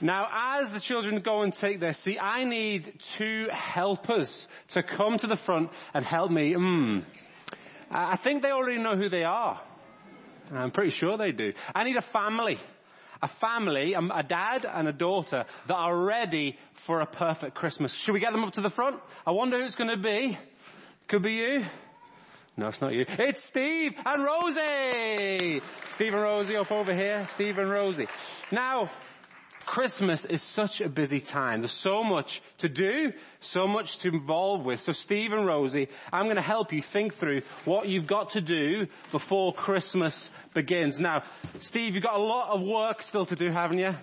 Now, as the children go and take their seat, I need two helpers to come to the front and help me. Mm. I think they already know who they are. I'm pretty sure they do. I need a family. A family, a dad and a daughter that are ready for a perfect Christmas. Should we get them up to the front? I wonder who it's going to be. Could be you. No, it's not you. It's Steve and Rosie. Steve and Rosie up over here. Steve and Rosie. Now, Christmas is such a busy time. There's so much to do, so much to involve with. So Steve and Rosie, I'm going to help you think through what you've got to do before Christmas begins. Now, Steve, you've got a lot of work still to do, haven't you?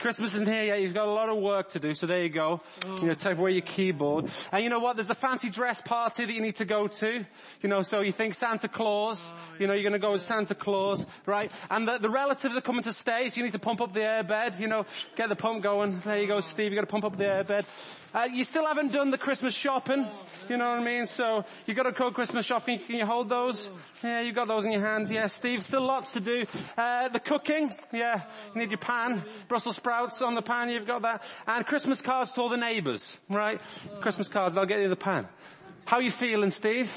Christmas isn't here yet. You've got a lot of work to do. So there you go. You know, take away your keyboard. And you know what? There's a fancy dress party that you need to go to. You know, so you think Santa Claus. You know, you're going to go as Santa Claus, right? And the, the relatives are coming to stay, so you need to pump up the airbed. You know, get the pump going. There you go, Steve. You got to pump up the airbed. Uh, you still haven't done the Christmas shopping. You know what I mean? So you got to go Christmas shopping. Can you hold those? Yeah, you got those in your hands. Yeah, Steve. Still to do. Uh, the cooking. Yeah, you need your pan. Brussels sprouts on the pan. You've got that. And Christmas cards to all the neighbours. Right? Christmas cards. They'll get you the pan. How you feeling, Steve?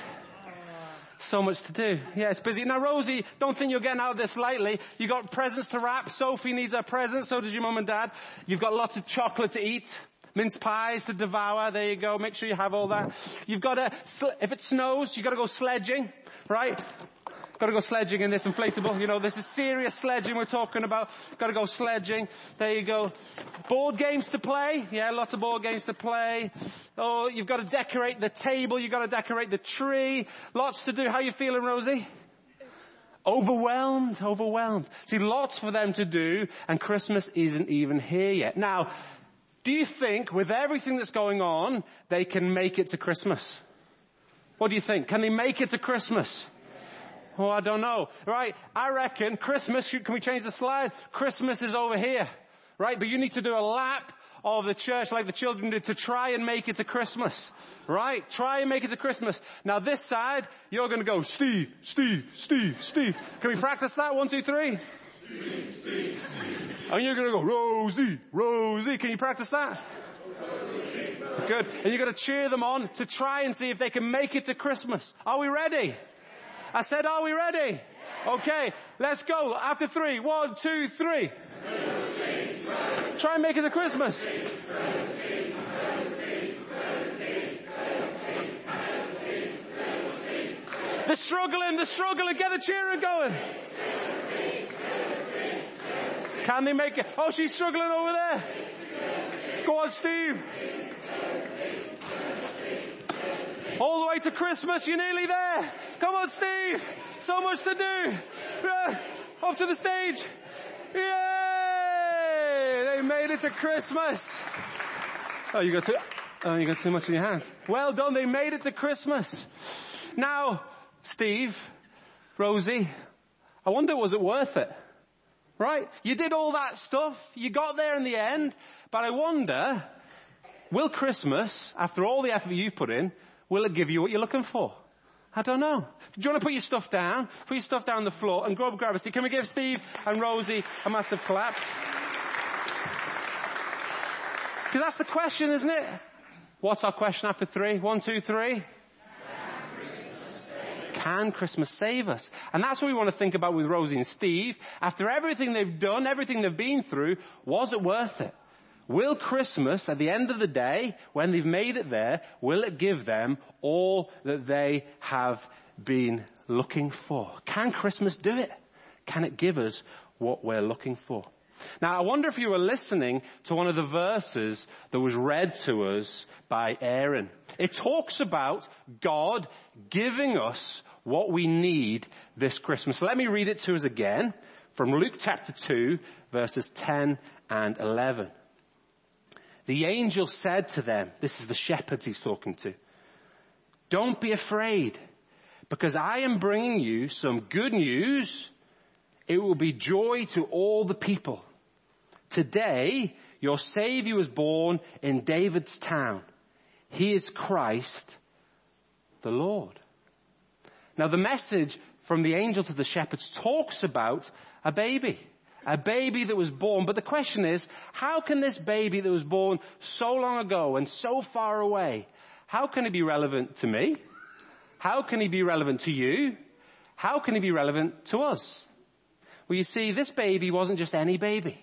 So much to do. Yeah, it's busy. Now Rosie, don't think you're getting out of this lightly. You've got presents to wrap. Sophie needs her presents. So does your mum and dad. You've got lots of chocolate to eat. Mince pies to devour. There you go. Make sure you have all that. You've got to, if it snows, you've got to go sledging, right? Got to go sledging in this inflatable. You know, this is serious sledging we're talking about. Got to go sledging. There you go. Board games to play. Yeah, lots of board games to play. Oh, you've got to decorate the table. You've got to decorate the tree. Lots to do. How you feeling, Rosie? Overwhelmed, overwhelmed. See, lots for them to do, and Christmas isn't even here yet. Now, do you think with everything that's going on, they can make it to Christmas? What do you think? Can they make it to Christmas? Oh, I don't know. Right? I reckon Christmas, can we change the slide? Christmas is over here. Right? But you need to do a lap of the church like the children did to try and make it to Christmas. Right? Try and make it to Christmas. Now this side, you're gonna go, Steve, Steve, Steve, Steve. Can we practice that? One, two, three. Steve, Steve, Steve. And you're gonna go, Rosie, Rosie. Can you practice that? Rosie. Good. And you're gonna cheer them on to try and see if they can make it to Christmas. Are we ready? I said, are we ready? Okay, let's go. After three. One, two, three. Try and make it a Christmas. The struggling, the struggling, get the cheering going. Can they make it? Oh, she's struggling over there. Go on, Steve. All the way to Christmas, you're nearly there. Come on, Steve. So much to do. Uh, up to the stage. Yay! They made it to Christmas. Oh, you got too, oh, you got too much in your hand. Well done. They made it to Christmas. Now, Steve, Rosie, I wonder was it worth it? Right? You did all that stuff. You got there in the end. But I wonder, will Christmas, after all the effort you've put in, will it give you what you're looking for? I don't know. Do you want to put your stuff down? Put your stuff down on the floor and grab a seat. Can we give Steve and Rosie a massive clap? Because that's the question, isn't it? What's our question after three? One, two, three. Can Christmas save us? And that's what we want to think about with Rosie and Steve. After everything they've done, everything they've been through, was it worth it? Will Christmas, at the end of the day, when they've made it there, will it give them all that they have been looking for? Can Christmas do it? Can it give us what we're looking for? Now, I wonder if you were listening to one of the verses that was read to us by Aaron. It talks about God giving us what we need this Christmas. Let me read it to us again from Luke chapter 2 verses 10 and 11. The angel said to them, this is the shepherds he's talking to, don't be afraid because I am bringing you some good news. It will be joy to all the people. Today, your savior was born in David's town. He is Christ the Lord. Now the message from the angel to the shepherds talks about a baby A baby that was born. But the question is, how can this baby that was born so long ago and so far away, how can he be relevant to me? How can he be relevant to you? How can he be relevant to us? Well, you see, this baby wasn't just any baby.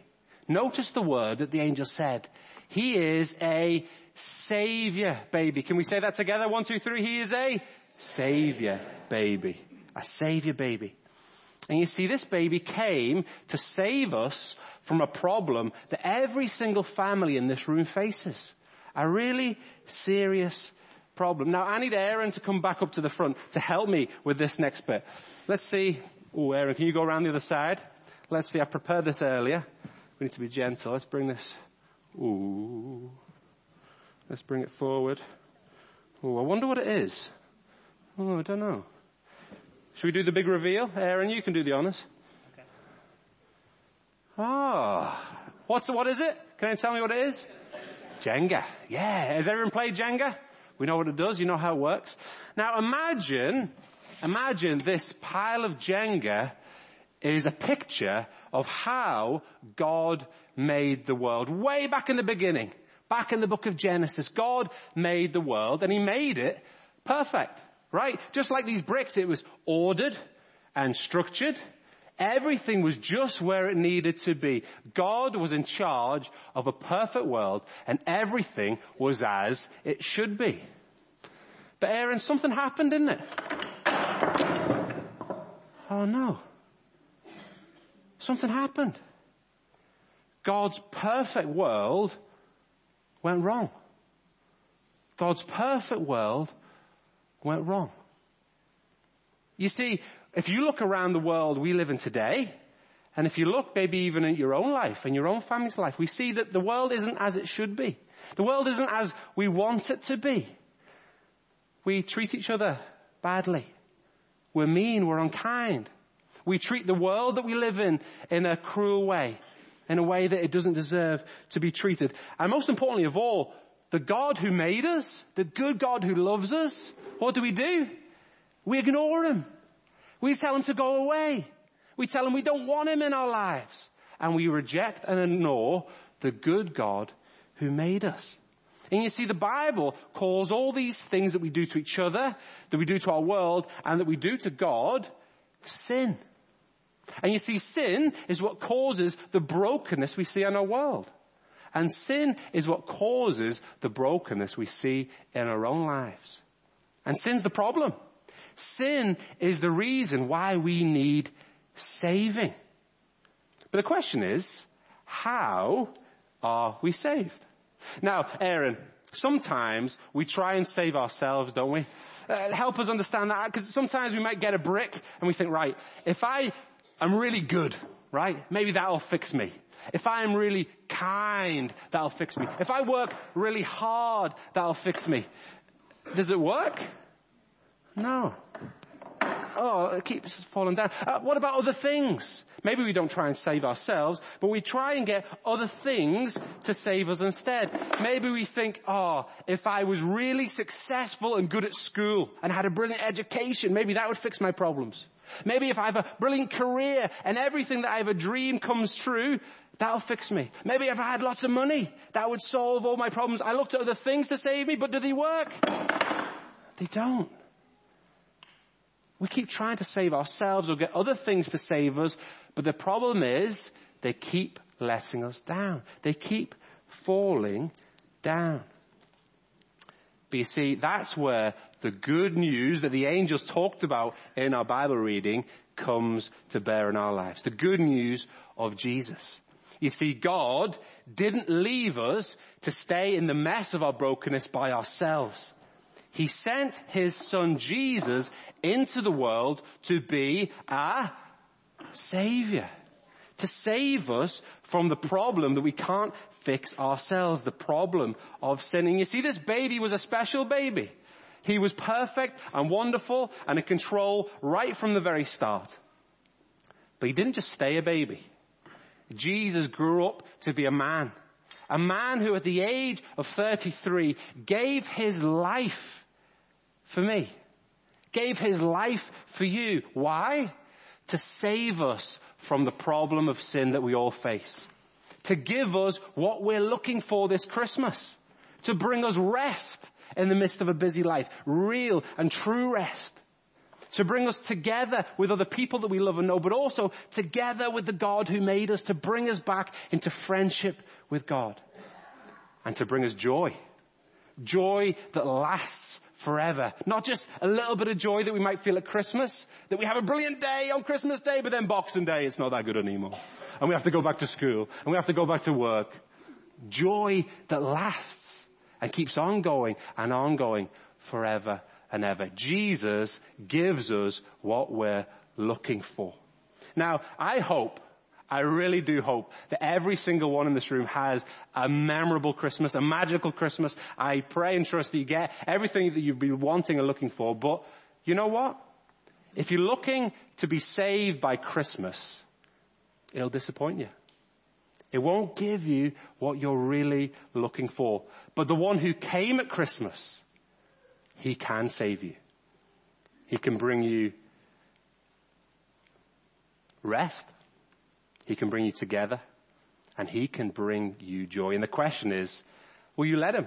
Notice the word that the angel said. He is a savior baby. Can we say that together? One, two, three. He is a savior baby. A savior baby. And you see, this baby came to save us from a problem that every single family in this room faces. A really serious problem. Now, I need Aaron to come back up to the front to help me with this next bit. Let's see. Oh, Aaron, can you go around the other side? Let's see. I prepared this earlier. We need to be gentle. Let's bring this. Ooh. Let's bring it forward. Oh, I wonder what it is. Oh, I don't know. Should we do the big reveal? Aaron, you can do the honors. Okay. Ah. What's, what is it? Can you tell me what it is? Jenga. Yeah. Has everyone played Jenga? We know what it does. You know how it works. Now imagine, imagine this pile of Jenga is a picture of how God made the world. Way back in the beginning, back in the book of Genesis, God made the world and He made it perfect, right? Just like these bricks, it was ordered and structured. Everything was just where it needed to be. God was in charge of a perfect world and everything was as it should be. But Aaron, something happened, didn't it? Oh no. Something happened. God's perfect world went wrong. God's perfect world went wrong. You see, if you look around the world we live in today, and if you look maybe even at your own life and your own family's life, we see that the world isn't as it should be. The world isn't as we want it to be. We treat each other badly. We're mean, we're unkind. We treat the world that we live in in a cruel way, in a way that it doesn't deserve to be treated. And most importantly of all, the God who made us, the good God who loves us, what do we do? We ignore him. We tell him to go away. We tell him we don't want him in our lives. And we reject and ignore the good God who made us. And you see, the Bible calls all these things that we do to each other, that we do to our world, and that we do to God, sin. And you see, sin is what causes the brokenness we see in our world. And sin is what causes the brokenness we see in our own lives. And sin's the problem. Sin is the reason why we need saving. But the question is, how are we saved? Now, Aaron, sometimes we try and save ourselves, don't we? Uh, help us understand that, because sometimes we might get a brick and we think, right, if I am really good, right, maybe that'll fix me. If I am really kind, that'll fix me. If I work really hard, that'll fix me. Does it work? No. Oh, it keeps falling down. Uh, what about other things? Maybe we don't try and save ourselves, but we try and get other things to save us instead. Maybe we think, oh, if I was really successful and good at school and had a brilliant education, maybe that would fix my problems. Maybe if I have a brilliant career and everything that I have a dream comes true, that'll fix me. Maybe if I had lots of money, that would solve all my problems. I looked at other things to save me, but do they work? They don't. We keep trying to save ourselves or get other things to save us, but the problem is they keep letting us down. They keep falling down. But you see, that's where the good news that the angels talked about in our Bible reading comes to bear in our lives. The good news of Jesus. You see, God didn't leave us to stay in the mess of our brokenness by ourselves. He sent his son Jesus into the world to be a savior. To save us from the problem that we can't fix ourselves, the problem of sinning. You see, this baby was a special baby. He was perfect and wonderful and in control right from the very start. But he didn't just stay a baby. Jesus grew up to be a man. A man who at the age of 33 gave his life for me. Gave his life for you. Why? To save us from the problem of sin that we all face. To give us what we're looking for this Christmas. To bring us rest in the midst of a busy life. Real and true rest. To bring us together with other people that we love and know, but also together with the God who made us to bring us back into friendship with God. And to bring us joy. Joy that lasts forever. Not just a little bit of joy that we might feel at Christmas, that we have a brilliant day on Christmas Day, but then Boxing Day, it's not that good anymore. And we have to go back to school, and we have to go back to work. Joy that lasts and keeps on going and on going forever and ever. Jesus gives us what we're looking for. Now, I hope I really do hope that every single one in this room has a memorable Christmas, a magical Christmas. I pray and trust that you get everything that you've been wanting and looking for. But you know what? If you're looking to be saved by Christmas, it'll disappoint you. It won't give you what you're really looking for. But the one who came at Christmas, he can save you. He can bring you rest. He can bring you together and He can bring you joy. And the question is, will you let Him?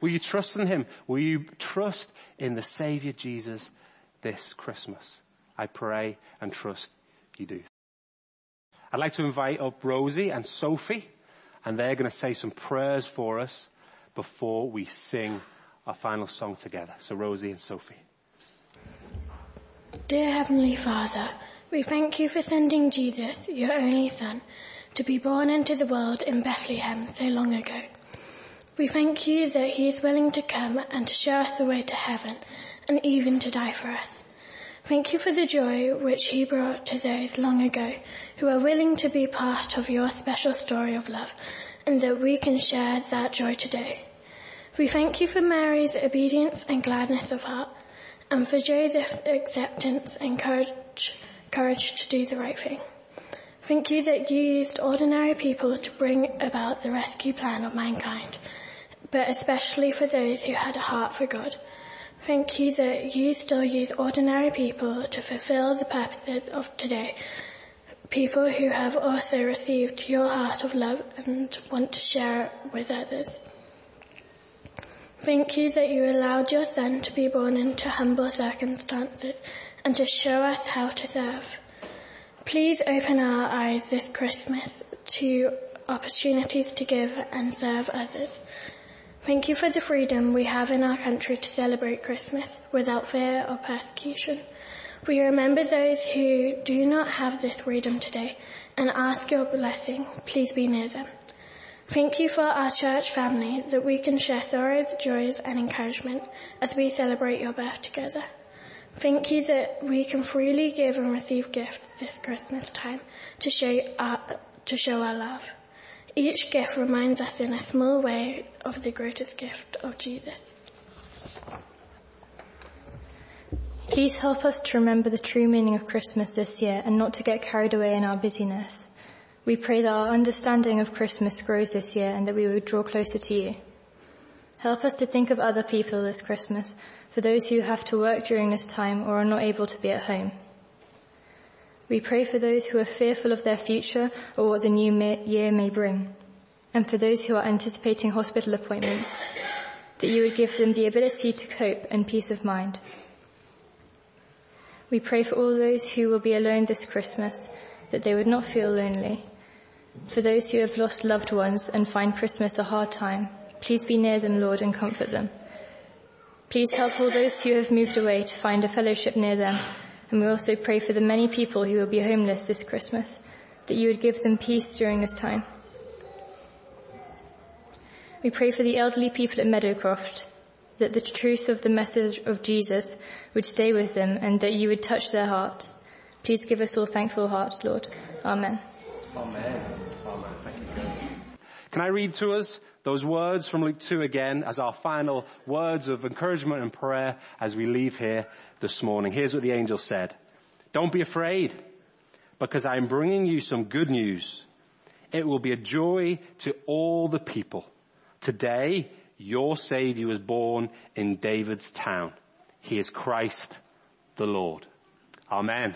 Will you trust in Him? Will you trust in the Savior Jesus this Christmas? I pray and trust you do. I'd like to invite up Rosie and Sophie and they're going to say some prayers for us before we sing our final song together. So Rosie and Sophie. Dear Heavenly Father, we thank you for sending Jesus, your only Son, to be born into the world in Bethlehem so long ago. We thank you that he is willing to come and to show us the way to heaven and even to die for us. Thank you for the joy which he brought to those long ago who are willing to be part of your special story of love and that we can share that joy today. We thank you for Mary's obedience and gladness of heart and for Joseph's acceptance and courage courage to do the right thing. Thank you that you used ordinary people to bring about the rescue plan of mankind, but especially for those who had a heart for God. Thank you that you still use ordinary people to fulfill the purposes of today. People who have also received your heart of love and want to share it with others. Thank you that you allowed your son to be born into humble circumstances and to show us how to serve. Please open our eyes this Christmas to opportunities to give and serve others. Thank you for the freedom we have in our country to celebrate Christmas without fear or persecution. We remember those who do not have this freedom today and ask your blessing. Please be near them. Thank you for our church family that we can share sorrows, joys and encouragement as we celebrate your birth together. Thank you that we can freely give and receive gifts this Christmas time to show our, to show our love. Each gift reminds us in a small way of the greatest gift of Jesus. Please help us to remember the true meaning of Christmas this year and not to get carried away in our busyness. We pray that our understanding of Christmas grows this year and that we would draw closer to you. Help us to think of other people this Christmas for those who have to work during this time or are not able to be at home. We pray for those who are fearful of their future or what the new year may bring, and for those who are anticipating hospital appointments, that you would give them the ability to cope and peace of mind. We pray for all those who will be alone this Christmas, that they would not feel lonely. For those who have lost loved ones and find Christmas a hard time, please be near them, Lord, and comfort them. Please help all those who have moved away to find a fellowship near them. And we also pray for the many people who will be homeless this Christmas, that you would give them peace during this time. We pray for the elderly people at Meadowcroft, that the truth of the message of Jesus would stay with them and that you would touch their hearts. Please give us all thankful hearts, Lord. Amen. Amen. Amen. Can I read to us those words from Luke 2 again as our final words of encouragement and prayer as we leave here this morning. Here's what the angel said. Don't be afraid because I'm bringing you some good news. It will be a joy to all the people. Today, your Savior was born in David's town. He is Christ the Lord. Amen.